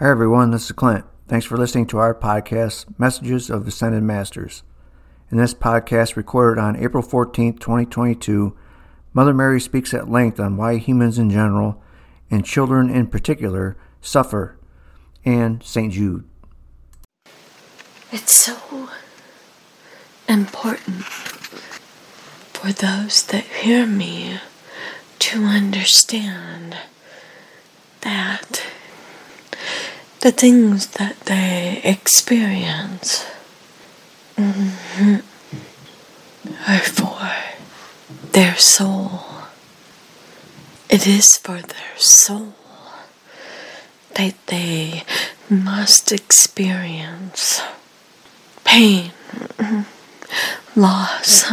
Hi, everyone. This is Clint. Thanks for listening to our podcast, Messages of Ascended Masters. In this podcast, recorded on April 14th, 2022, Mother Mary speaks at length on why humans in general, and children in particular, suffer, and St. Jude. It's so important for those that hear me to understand that the things that they experience mm-hmm, are for their soul. It is for their soul that they must experience pain, loss,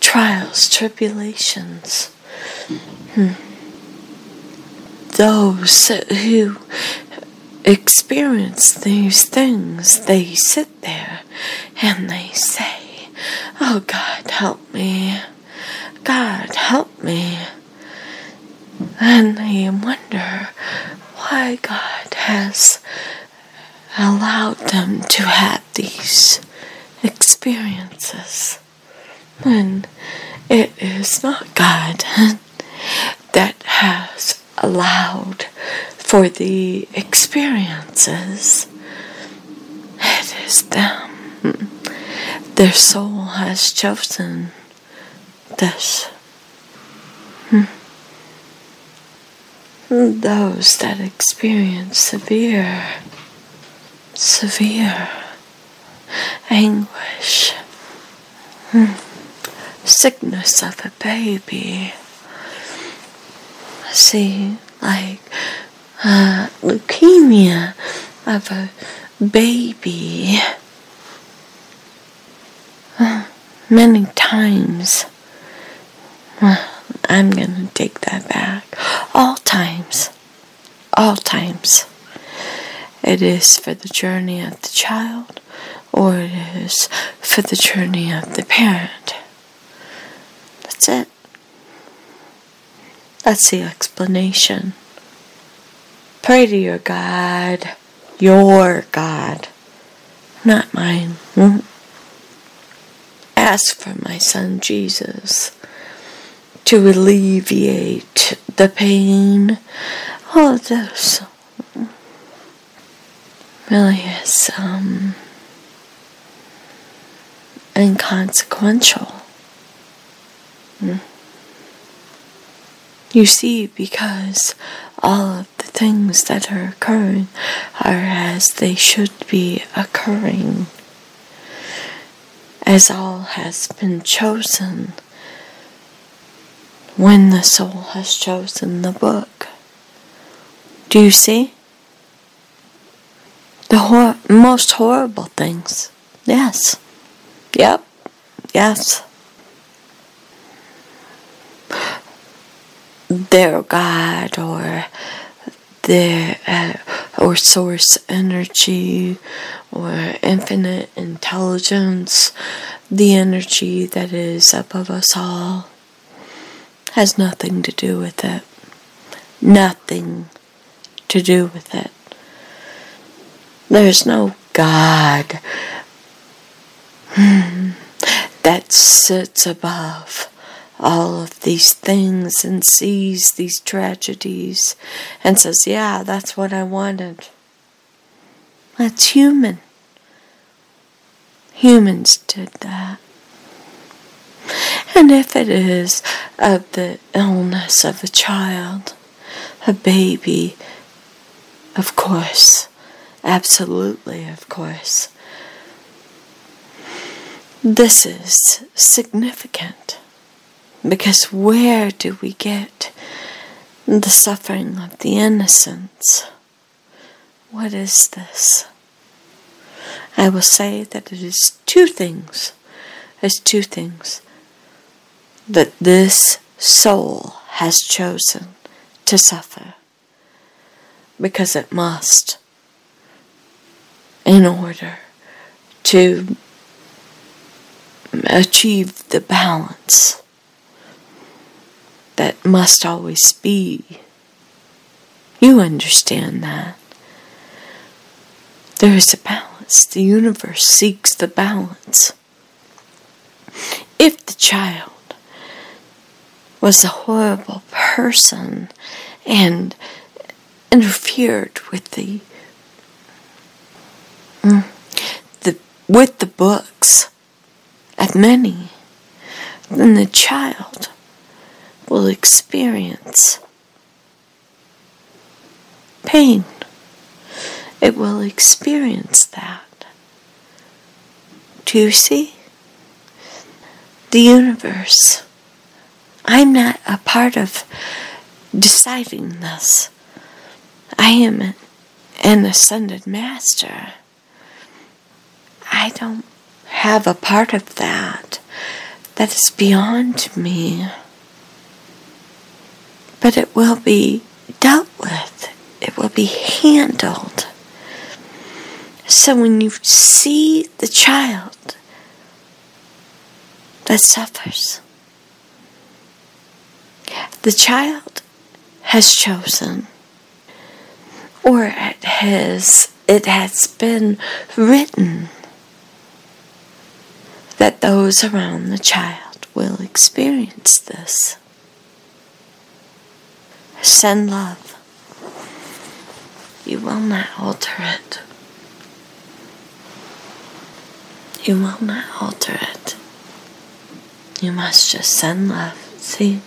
trials, tribulations. Those who experience these things, they sit there and they say, Oh God, help me. God, help me. And they wonder why God has allowed them to have these experiences when it is not God that has allowed for the experiences. It is them. Their soul has chosen this. Hmm. Those that experience severe, severe anguish, hmm. sickness of a baby see like uh, leukemia of a baby uh, many times. Uh, I'm gonna take that back. All times. All times. It is for the journey of the child, or it is for the journey of the parent. That's it. That's the explanation. Pray to your God, your God, not mine. Hmm? Ask for my son Jesus to alleviate the pain. All of this really is um, inconsequential. Mm. You see, because all of the things that are occurring are as they should be occurring, as all has been chosen when the soul has chosen the book. Do you see? The hor- most horrible things. Yes. Yep. Yes. Their God or their uh, or source energy or infinite intelligence, the energy that is above us all, has nothing to do with it. Nothing to do with it. There's no God that sits above all of these things and sees these tragedies and says, Yeah, that's what I wanted. That's human. Humans did that. And if it is of the illness of a child, a baby, of course, absolutely, of course, this is significant. Because where do we get the suffering of the innocents? What is this? I will say that it is two things. It's two things that this soul has chosen to suffer because it must in order to achieve the balance that must always be You understand that. There is a balance. The universe seeks the balance. If the child was a horrible person and interfered with the mm, the with the books at many, then the child will experience pain. It will experience that. Do you see? The universe. I'm not a part of deciding this. I am an ascended master. I don't have a part of that that is beyond me. But it will be dealt with, it will be handled. So when you see the child that suffers, the child has chosen, or it has, it has been written that those around the child will experience this. Send love. You will not alter it. You will not alter it. You must just send love. See?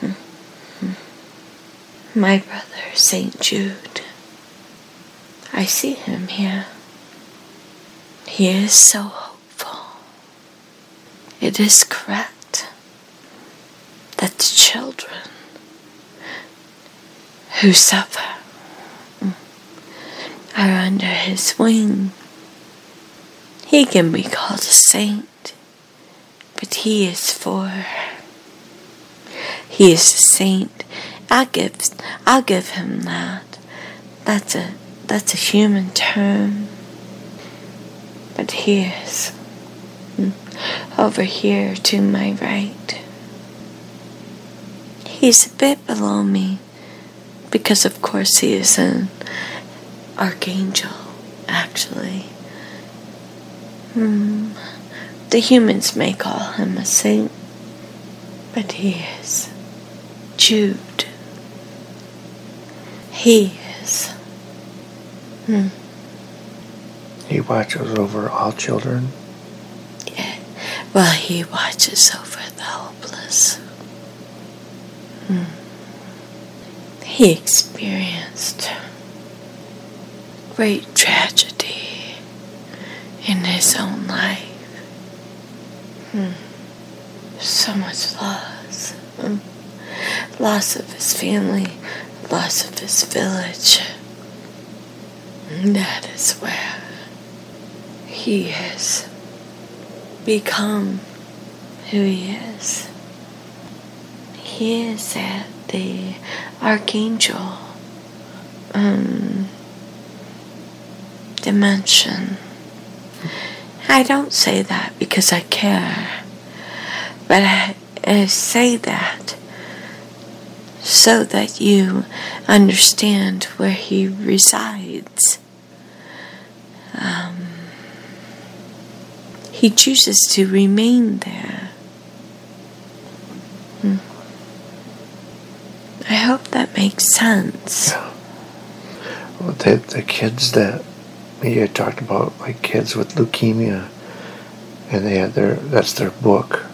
Hmm. My brother, St. Jude. I see him here. He is so hopeful. It is correct that the children who suffer mm, are under his wing. He can be called a saint, but he is for. He is a saint I give I'll give him that. That's a that's a human term. But here's mm, over here to my right. He's a bit below me because of course he is an archangel actually. Hmm. The humans may call him a saint, but he is Jude. He is. Hmm. He watches over all children. Yeah. Well, he watches over the hopeless. Hmm. He experienced great tragedy in his own life. Hmm. So much loss. Hmm. Loss of his family, loss of his village. That is where he has become who he is. He is at the archangel um, dimension. I don't say that because I care, but I, I say that so that you understand where he resides. Um, he chooses to remain there. Hmm. I makes sense. Yeah. Well, the, the kids that you talked about, like kids with leukemia, and they had their that's their book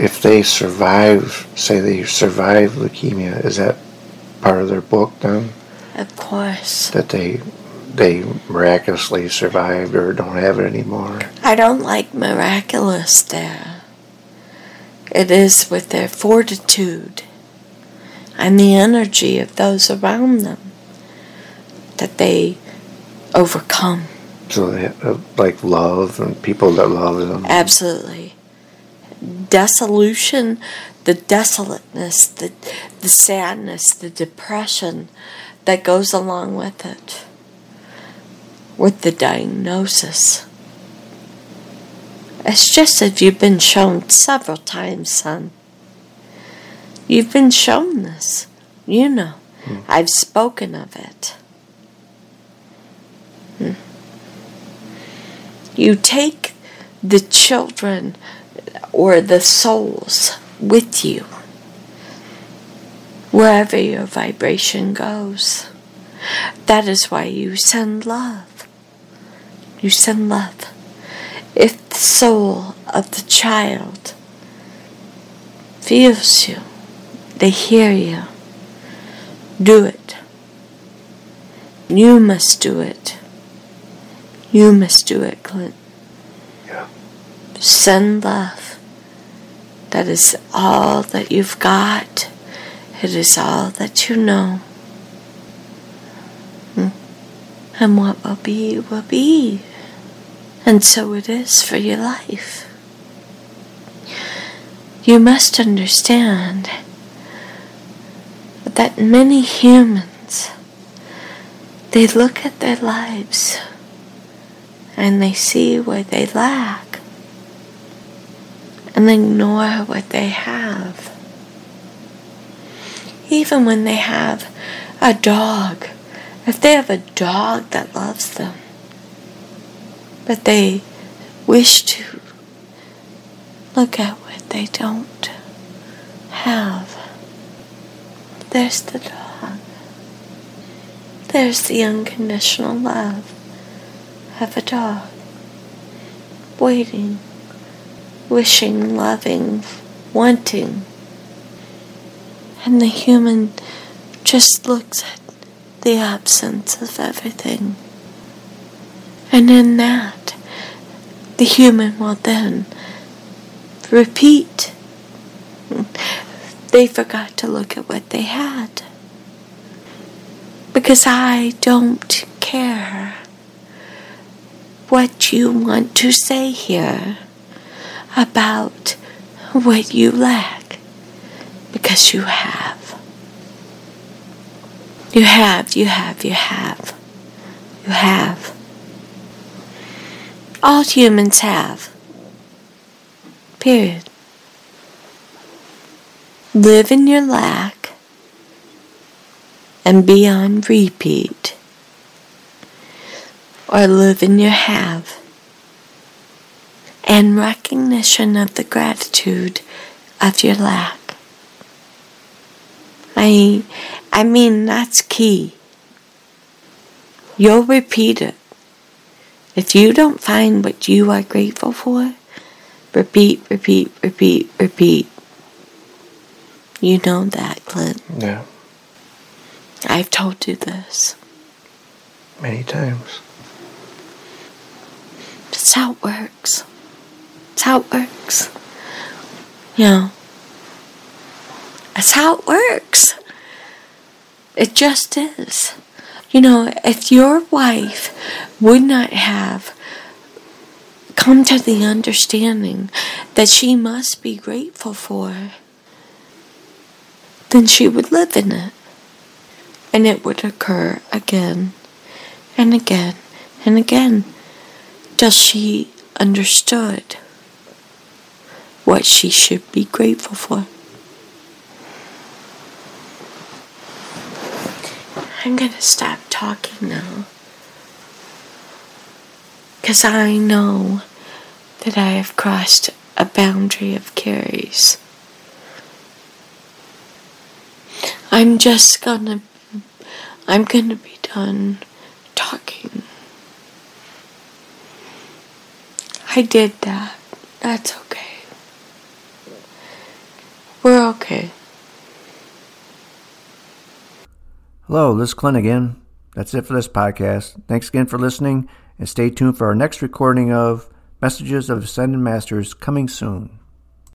if they survive, say they survive leukemia, is that part of their book then? Of course. That they they miraculously survived or don't have it anymore. I don't like miraculous there. It is with their fortitude and the energy of those around them that they overcome. So they have, like love and people that love them. Absolutely dissolution, the desolateness, the, the sadness, the depression that goes along with it, with the diagnosis. It's just as you've been shown several times, son. You've been shown this You know. Mm. I've spoken of it. Hmm. You take the children or the souls with you wherever your vibration goes. That is why you send love. You send love. If the soul of the child feels you, they hear you, do it. You must do it. You must do it, Clint. Yeah. Send love. That is all that you've got. It is all that you know. Hmm. And what will be, will be. And so it is for your life. You must understand that many humans they look at their lives and they see where they lack and ignore what they have. Even when they have a dog, if they have a dog that loves them, but they wish to look at what they don't have. There's the dog. There's the unconditional love of a dog. Waiting, wishing, loving, wanting. And the human just looks at the absence of everything. And in that, the human will then repeat. They forgot to look at what they had. Because I don't care what you want to say here about what you lack. Because you have. You have, you have, you have. You have. All humans have. Period. Live in your lack and be on repeat. Or live in your have and recognition of the gratitude of your lack. I, I mean, that's key. You'll repeat it. If you don't find what you are grateful for, repeat, repeat, repeat, repeat. You know that, Clint. Yeah. I've told you this. Many times. That's how it works. That's how it works. You know. That's how it works. It just is. You know, if your wife would not have come to the understanding that she must be grateful for, then she would live in it. And it would occur again and again and again till she understood what she should be grateful for. I'm going to stop talking now. Because I know that I have crossed a boundary of Carrie's. I'm just gonna. I'm gonna be done talking. I did that. That's okay. We're okay. Hello, is Clint again. That's it for this podcast. Thanks again for listening, and stay tuned for our next recording of Messages of Ascended Masters coming soon.